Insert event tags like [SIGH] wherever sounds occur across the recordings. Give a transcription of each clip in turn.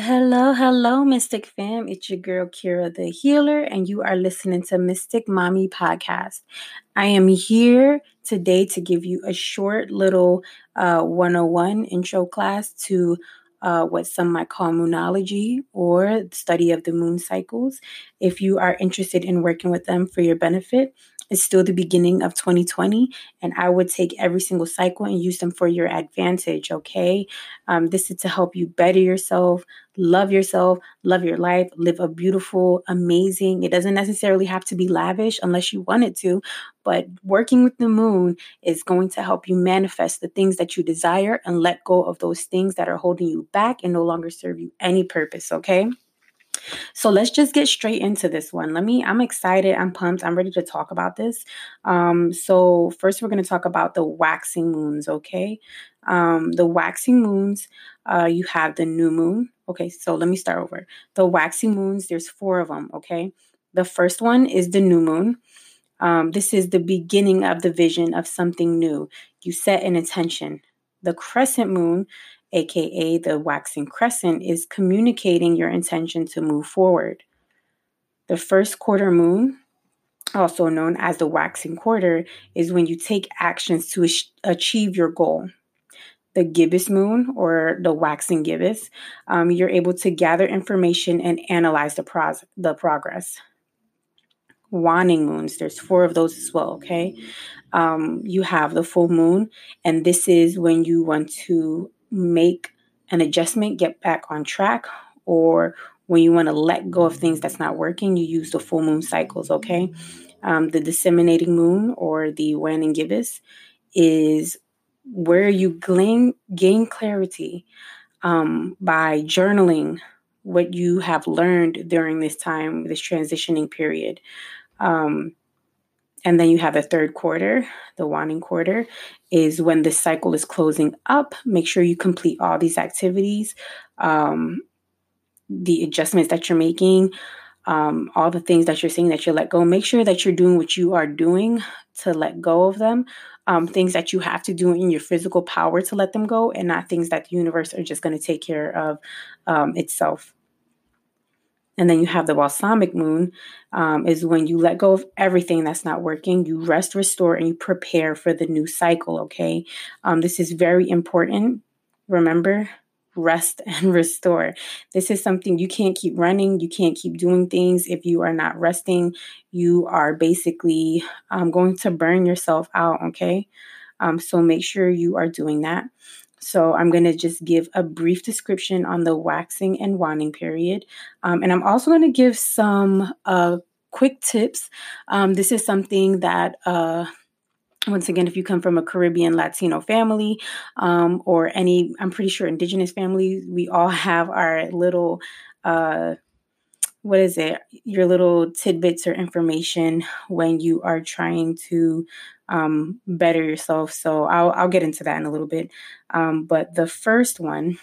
Hello, hello, Mystic fam. It's your girl Kira the Healer, and you are listening to Mystic Mommy Podcast. I am here today to give you a short little uh, 101 intro class to uh, what some might call moonology or study of the moon cycles. If you are interested in working with them for your benefit, it's still the beginning of 2020, and I would take every single cycle and use them for your advantage, okay? Um, this is to help you better yourself, love yourself, love your life, live a beautiful, amazing, it doesn't necessarily have to be lavish unless you want it to, but working with the moon is going to help you manifest the things that you desire and let go of those things that are holding you back and no longer serve you any purpose, okay? So let's just get straight into this one. Let me, I'm excited. I'm pumped. I'm ready to talk about this. Um, so, first, we're going to talk about the waxing moons, okay? Um, the waxing moons, uh, you have the new moon. Okay, so let me start over. The waxing moons, there's four of them, okay? The first one is the new moon. Um, this is the beginning of the vision of something new. You set an intention. The crescent moon aka the waxing crescent, is communicating your intention to move forward. The first quarter moon, also known as the waxing quarter, is when you take actions to achieve your goal. The gibbous moon or the waxing gibbous, um, you're able to gather information and analyze the, pros- the progress. Waning moons, there's four of those as well, okay? Um, you have the full moon, and this is when you want to make an adjustment, get back on track, or when you want to let go of things that's not working, you use the full moon cycles, okay? Um, the disseminating moon or the waning gibbous is where you gain, gain clarity um, by journaling what you have learned during this time, this transitioning period. Um, and then you have the third quarter, the waning quarter, is when this cycle is closing up. Make sure you complete all these activities, um, the adjustments that you're making, um, all the things that you're saying that you let go. Make sure that you're doing what you are doing to let go of them. Um, things that you have to do in your physical power to let them go, and not things that the universe are just going to take care of um, itself. And then you have the balsamic moon, um, is when you let go of everything that's not working, you rest, restore, and you prepare for the new cycle. Okay. Um, this is very important. Remember, rest [LAUGHS] and restore. This is something you can't keep running. You can't keep doing things if you are not resting. You are basically um, going to burn yourself out. Okay. Um, so make sure you are doing that. So I'm going to just give a brief description on the waxing and waning period. Um, and I'm also going to give some uh, quick tips. Um, this is something that, uh, once again, if you come from a Caribbean Latino family um, or any, I'm pretty sure indigenous families, we all have our little uh, what is it your little tidbits or information when you are trying to um, better yourself? So I'll, I'll get into that in a little bit. Um, but the first one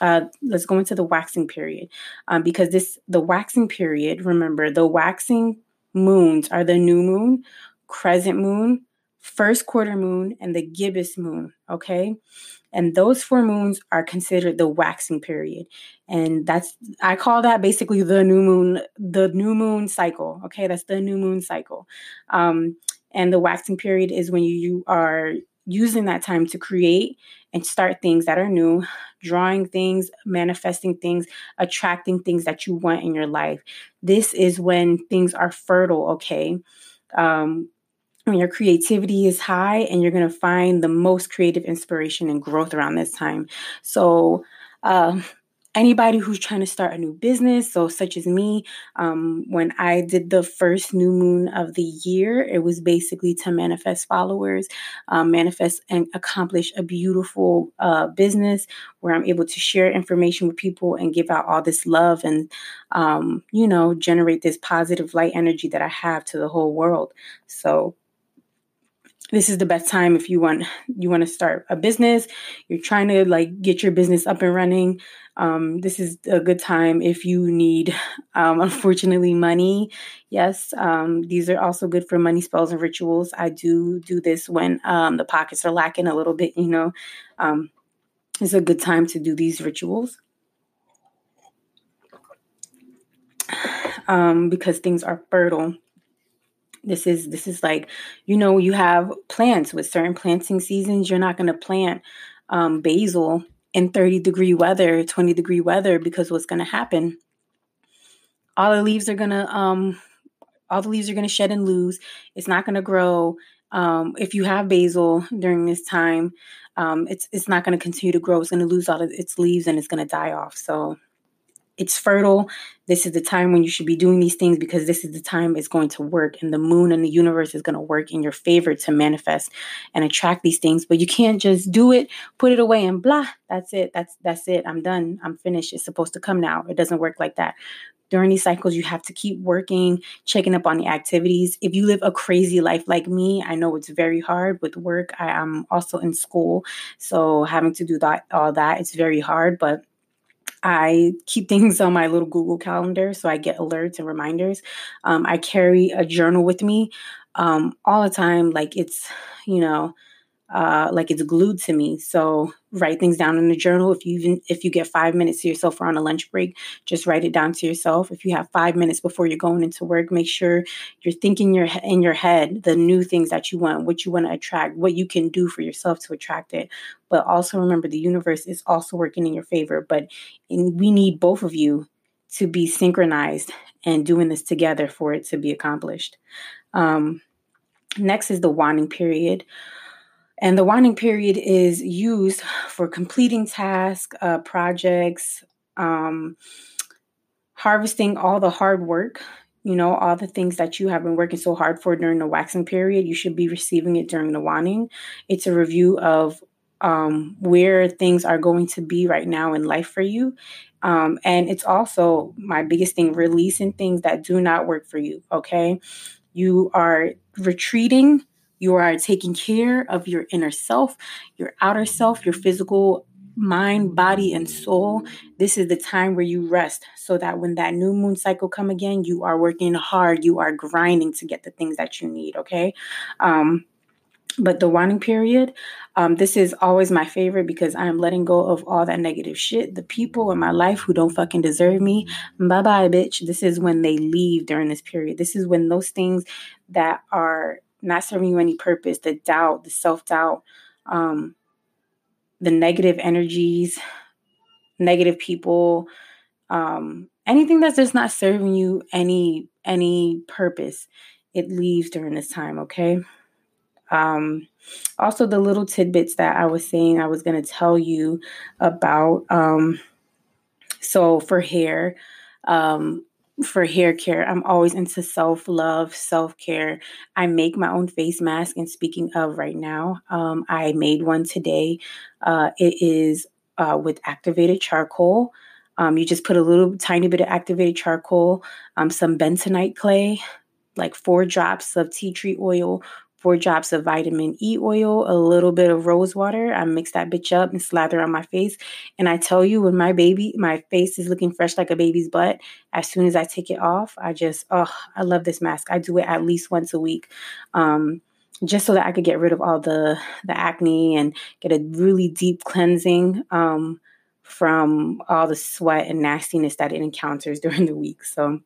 uh, let's go into the waxing period. Um, because this the waxing period remember the waxing moons are the new moon crescent moon first quarter moon and the gibbous moon okay and those four moons are considered the waxing period. And that's, I call that basically the new moon, the new moon cycle. Okay. That's the new moon cycle. Um, and the waxing period is when you, you are using that time to create and start things that are new, drawing things, manifesting things, attracting things that you want in your life. This is when things are fertile, okay? Um, when your creativity is high and you're going to find the most creative inspiration and growth around this time. So, uh, anybody who's trying to start a new business, so such as me, um, when I did the first new moon of the year, it was basically to manifest followers, um, manifest and accomplish a beautiful uh, business where I'm able to share information with people and give out all this love and, um, you know, generate this positive light energy that I have to the whole world. So, this is the best time if you want you want to start a business. You're trying to like get your business up and running. Um, this is a good time if you need um, [LAUGHS] unfortunately money. Yes um, these are also good for money spells and rituals. I do do this when um, the pockets are lacking a little bit you know. Um, it's a good time to do these rituals. [SIGHS] Um, because things are fertile. This is this is like, you know, you have plants with certain planting seasons. You're not going to plant um, basil in 30 degree weather, 20 degree weather, because what's going to happen? All the leaves are going to um, all the leaves are going to shed and lose. It's not going to grow. Um, if you have basil during this time, um, it's it's not going to continue to grow. It's going to lose all of its leaves and it's going to die off. So it's fertile. This is the time when you should be doing these things because this is the time it's going to work, and the moon and the universe is going to work in your favor to manifest and attract these things. But you can't just do it, put it away, and blah. That's it. That's that's it. I'm done. I'm finished. It's supposed to come now. It doesn't work like that during these cycles, you have to keep working, checking up on the activities. If you live a crazy life like me, I know it's very hard with work. I am also in school, so having to do that all that it's very hard, but I keep things on my little Google Calendar so I get alerts and reminders. Um, I carry a journal with me um, all the time, like it's, you know, uh, like it's glued to me. So write things down in a journal. If you even if you get five minutes to yourself or on a lunch break, just write it down to yourself. If you have five minutes before you're going into work, make sure you're thinking your in your head the new things that you want, what you want to attract, what you can do for yourself to attract it. But also remember, the universe is also working in your favor. But in, we need both of you to be synchronized and doing this together for it to be accomplished. Um, next is the waning period and the waning period is used for completing tasks, uh, projects, um, harvesting all the hard work, you know, all the things that you have been working so hard for during the waxing period. You should be receiving it during the waning. It's a review of um, where things are going to be right now in life for you. Um, and it's also my biggest thing releasing things that do not work for you. Okay. You are retreating you are taking care of your inner self, your outer self, your physical mind, body, and soul. This is the time where you rest so that when that new moon cycle come again, you are working hard, you are grinding to get the things that you need, okay? Um, but the waning period, um, this is always my favorite because I am letting go of all that negative shit. The people in my life who don't fucking deserve me, bye bye, bitch. This is when they leave during this period. This is when those things that are not serving you any purpose, the doubt, the self doubt, um, the negative energies, negative people, um, anything that's just not serving you any any purpose, it leaves during this time. Okay. Um, also, the little tidbits that I was saying, I was going to tell you about. Um, so for hair, um, for hair care, I'm always into self love, self care. I make my own face mask. And speaking of right now, um, I made one today. Uh, it is uh, with activated charcoal. Um, you just put a little tiny bit of activated charcoal, um, some bentonite clay, like four drops of tea tree oil, four drops of vitamin E oil, a little bit of rose water. I mix that bitch up and slather on my face. And I tell you, when my baby, my face is looking fresh like a baby's butt, as soon as I take it off, I just, oh, I love this mask. I do it at least once a week. Um, just so that I could get rid of all the the acne and get a really deep cleansing um, from all the sweat and nastiness that it encounters [LAUGHS] during the week. So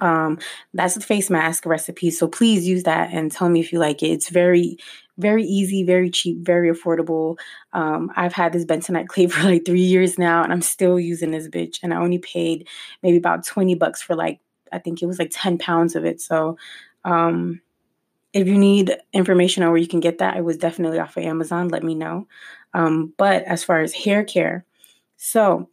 um, that's the face mask recipe. So please use that and tell me if you like it. It's very, very easy, very cheap, very affordable. Um, I've had this bentonite clay [LAUGHS] for like three years now, and I'm still using this bitch. And I only paid maybe about 20 bucks for like, I think it was like 10 pounds of it. So, um, if you need information on where you can get that, it was definitely off of Amazon. Let me know. Um, but as far as hair care, so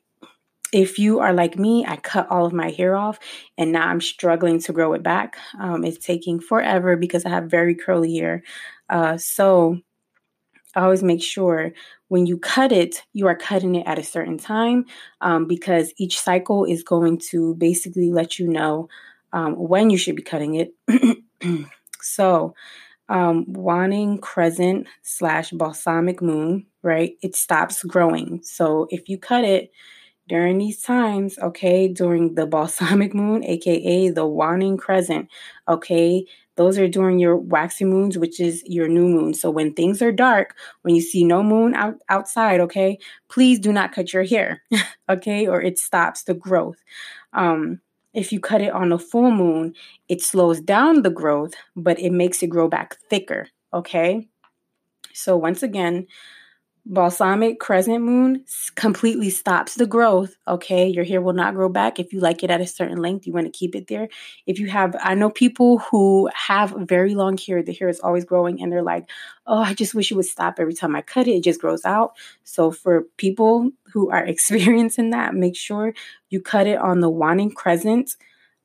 if you are like me, I cut all of my hair off and now I'm struggling to grow it back. Um, it's taking forever because I have very curly hair. Uh, so I always make sure when you cut it, you are cutting it at a certain time um, because each cycle is going to basically let you know um, when you should be cutting it. [CLEARS THROAT] so, um, waning crescent slash balsamic moon, right? It stops growing. So if you cut it, during these times, okay, during the balsamic [LAUGHS] moon, aka the waning crescent, okay, those are during your waxy moons, which is your new moon. So when things are dark, when you see no moon out, outside, okay, please do not cut your hair, [LAUGHS] okay, or it stops the growth. Um, if you cut it on a full moon, it slows down the growth, but it makes it grow back thicker. Okay. So, once again, balsamic crescent moon completely stops the growth okay? Your hair will not grow back if you like it at a certain length you want to keep it there. If you have i know people who have very long hair the hair is always growing and they're like oh i just wish it would stop every time i cut it it just grows out. So for people who are [LAUGHS] experiencing that make sure you cut it on the waning crescent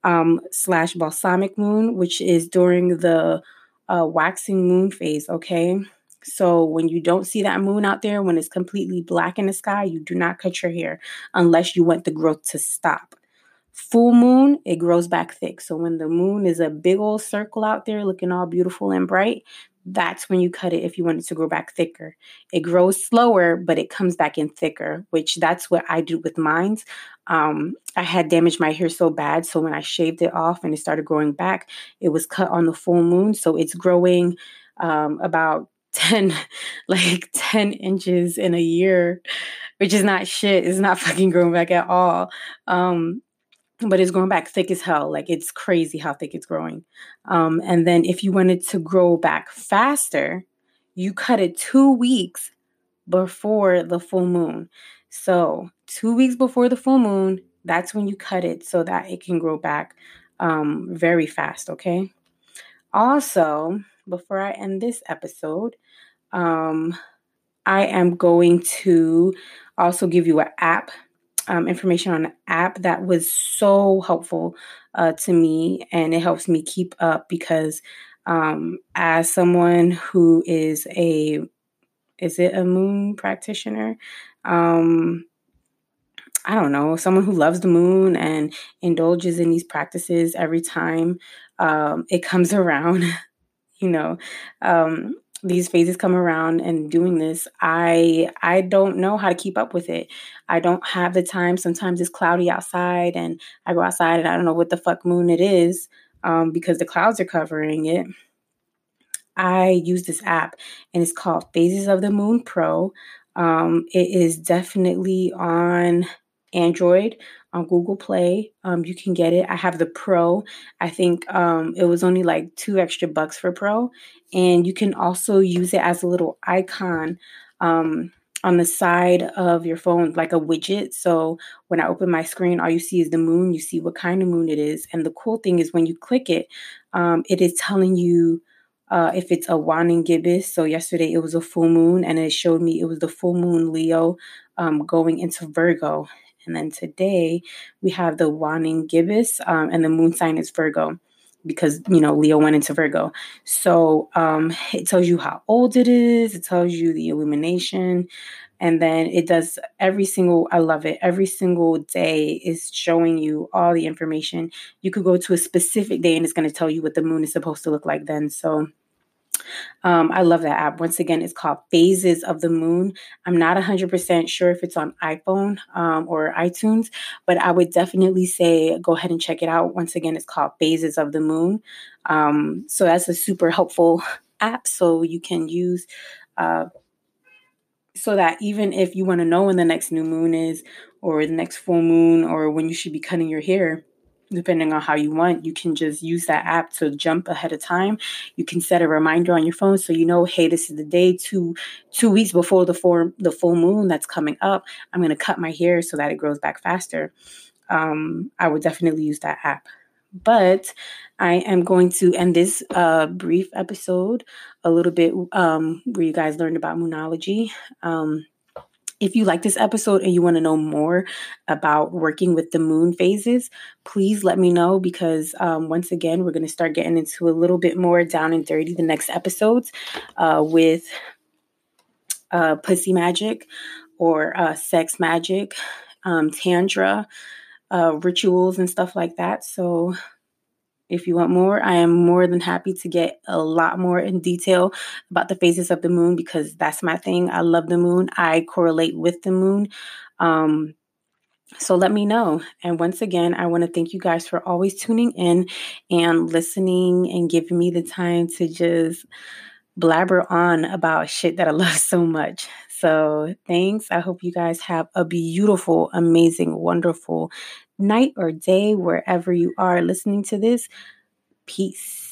um, slash balsamic moon which is during the uh, waxing moon phase okay so when you don't see that moon out there, when it's completely black in the sky, you do not cut your hair unless you want the growth to stop. Full moon, it grows back thick. So when the moon is a big old circle out there looking all beautiful and bright, that's when you cut it if you want it to grow back thicker. It grows slower, but it comes back in thicker, which that's what I do with mine. Um, I had damaged my hair so bad. So when I shaved it off and it started growing back, it was cut on the full moon. So it's growing um, about 10 [LAUGHS] like 10 inches in a year which is not shit it's not [LAUGHS] fucking growing back at all um but it's growing back thick as hell like it's crazy how thick it's growing um and then if you wanted to grow back faster you cut it 2 weeks before the full moon so 2 weeks before the full moon that's when you cut it so that it can grow back um very fast okay? Also before I end this episode, um, I am going to also give you an app, um, information on an app that was so helpful uh, to me, and it helps me keep up because um, as someone who is a is it a moon practitioner? Um, I don't know, someone who loves the moon and indulges in these practices every time um, it comes [LAUGHS] around. You know um, these phases come around and doing this i i don't know how to keep up with it. I don't have the time. Sometimes it's cloudy outside and i go outside and i don't know what the fuck moon it is um, because the clouds are covering it. I use this app and it's called phases of the moon pro. Um, it is definitely on android on Google Play. Um, you can get it. I have the Pro. I think um, it was only like two extra bucks for Pro. And you can also use it as a little icon um, on the side of your phone, like a widget. So when I open my screen, all you see is the moon. You see what kind of moon it is. And the cool thing is when you click it, um, it is telling you. Uh, if it's a waning gibbous, so yesterday it was a full moon, and it showed me it was the full moon Leo um, going into Virgo, and then today we have the waning gibbous, um, and the moon sign is Virgo because you know Leo went into Virgo. So um, it tells you how old it is. It tells you the illumination, and then it does every single. I love it. Every single day is showing you all the information. You could go to a specific day, and it's going to tell you what the moon is supposed to look like then. So um, I love that app. Once again, it's called Phases of the Moon. I'm not 100% sure if it's on iPhone um, or iTunes, but I would definitely say go ahead and check it out. Once again, it's called Phases of the Moon. Um, so that's a super helpful [LAUGHS] app. So you can use. Uh, so that even if you want to know when the next new moon is, or the next full moon, or when you should be cutting your hair, depending on how you want you can just use that app to jump ahead of time. You can set a reminder on your phone so you know hey this is the day two two weeks before the full the full moon that's coming up i'm to cut my hair so that it grows back faster. Um, i would definitely use that app. But I am going to end this uh, brief episode a little bit um, where you guys learned about moonology. Um, if you like this episode and you want to know more about working with the moon phases, please let me know because um, once again, we're going to start getting into a little bit more down and dirty the next episodes uh, with uh, pussy magic or uh, sex magic, um, tantra, uh, rituals, and stuff like that. So if you want more, I am more than happy to get a lot more in detail about the phases of the moon because that's my thing. I love the moon. I correlate with the moon. Um, so let me know. And once again, I want to thank you guys for always tuning in and listening and giving me the time to just blabber on about shit that I [LAUGHS] love so much. So thanks. I hope you guys have a beautiful, amazing, wonderful night or day, wherever you are listening to this. Peace.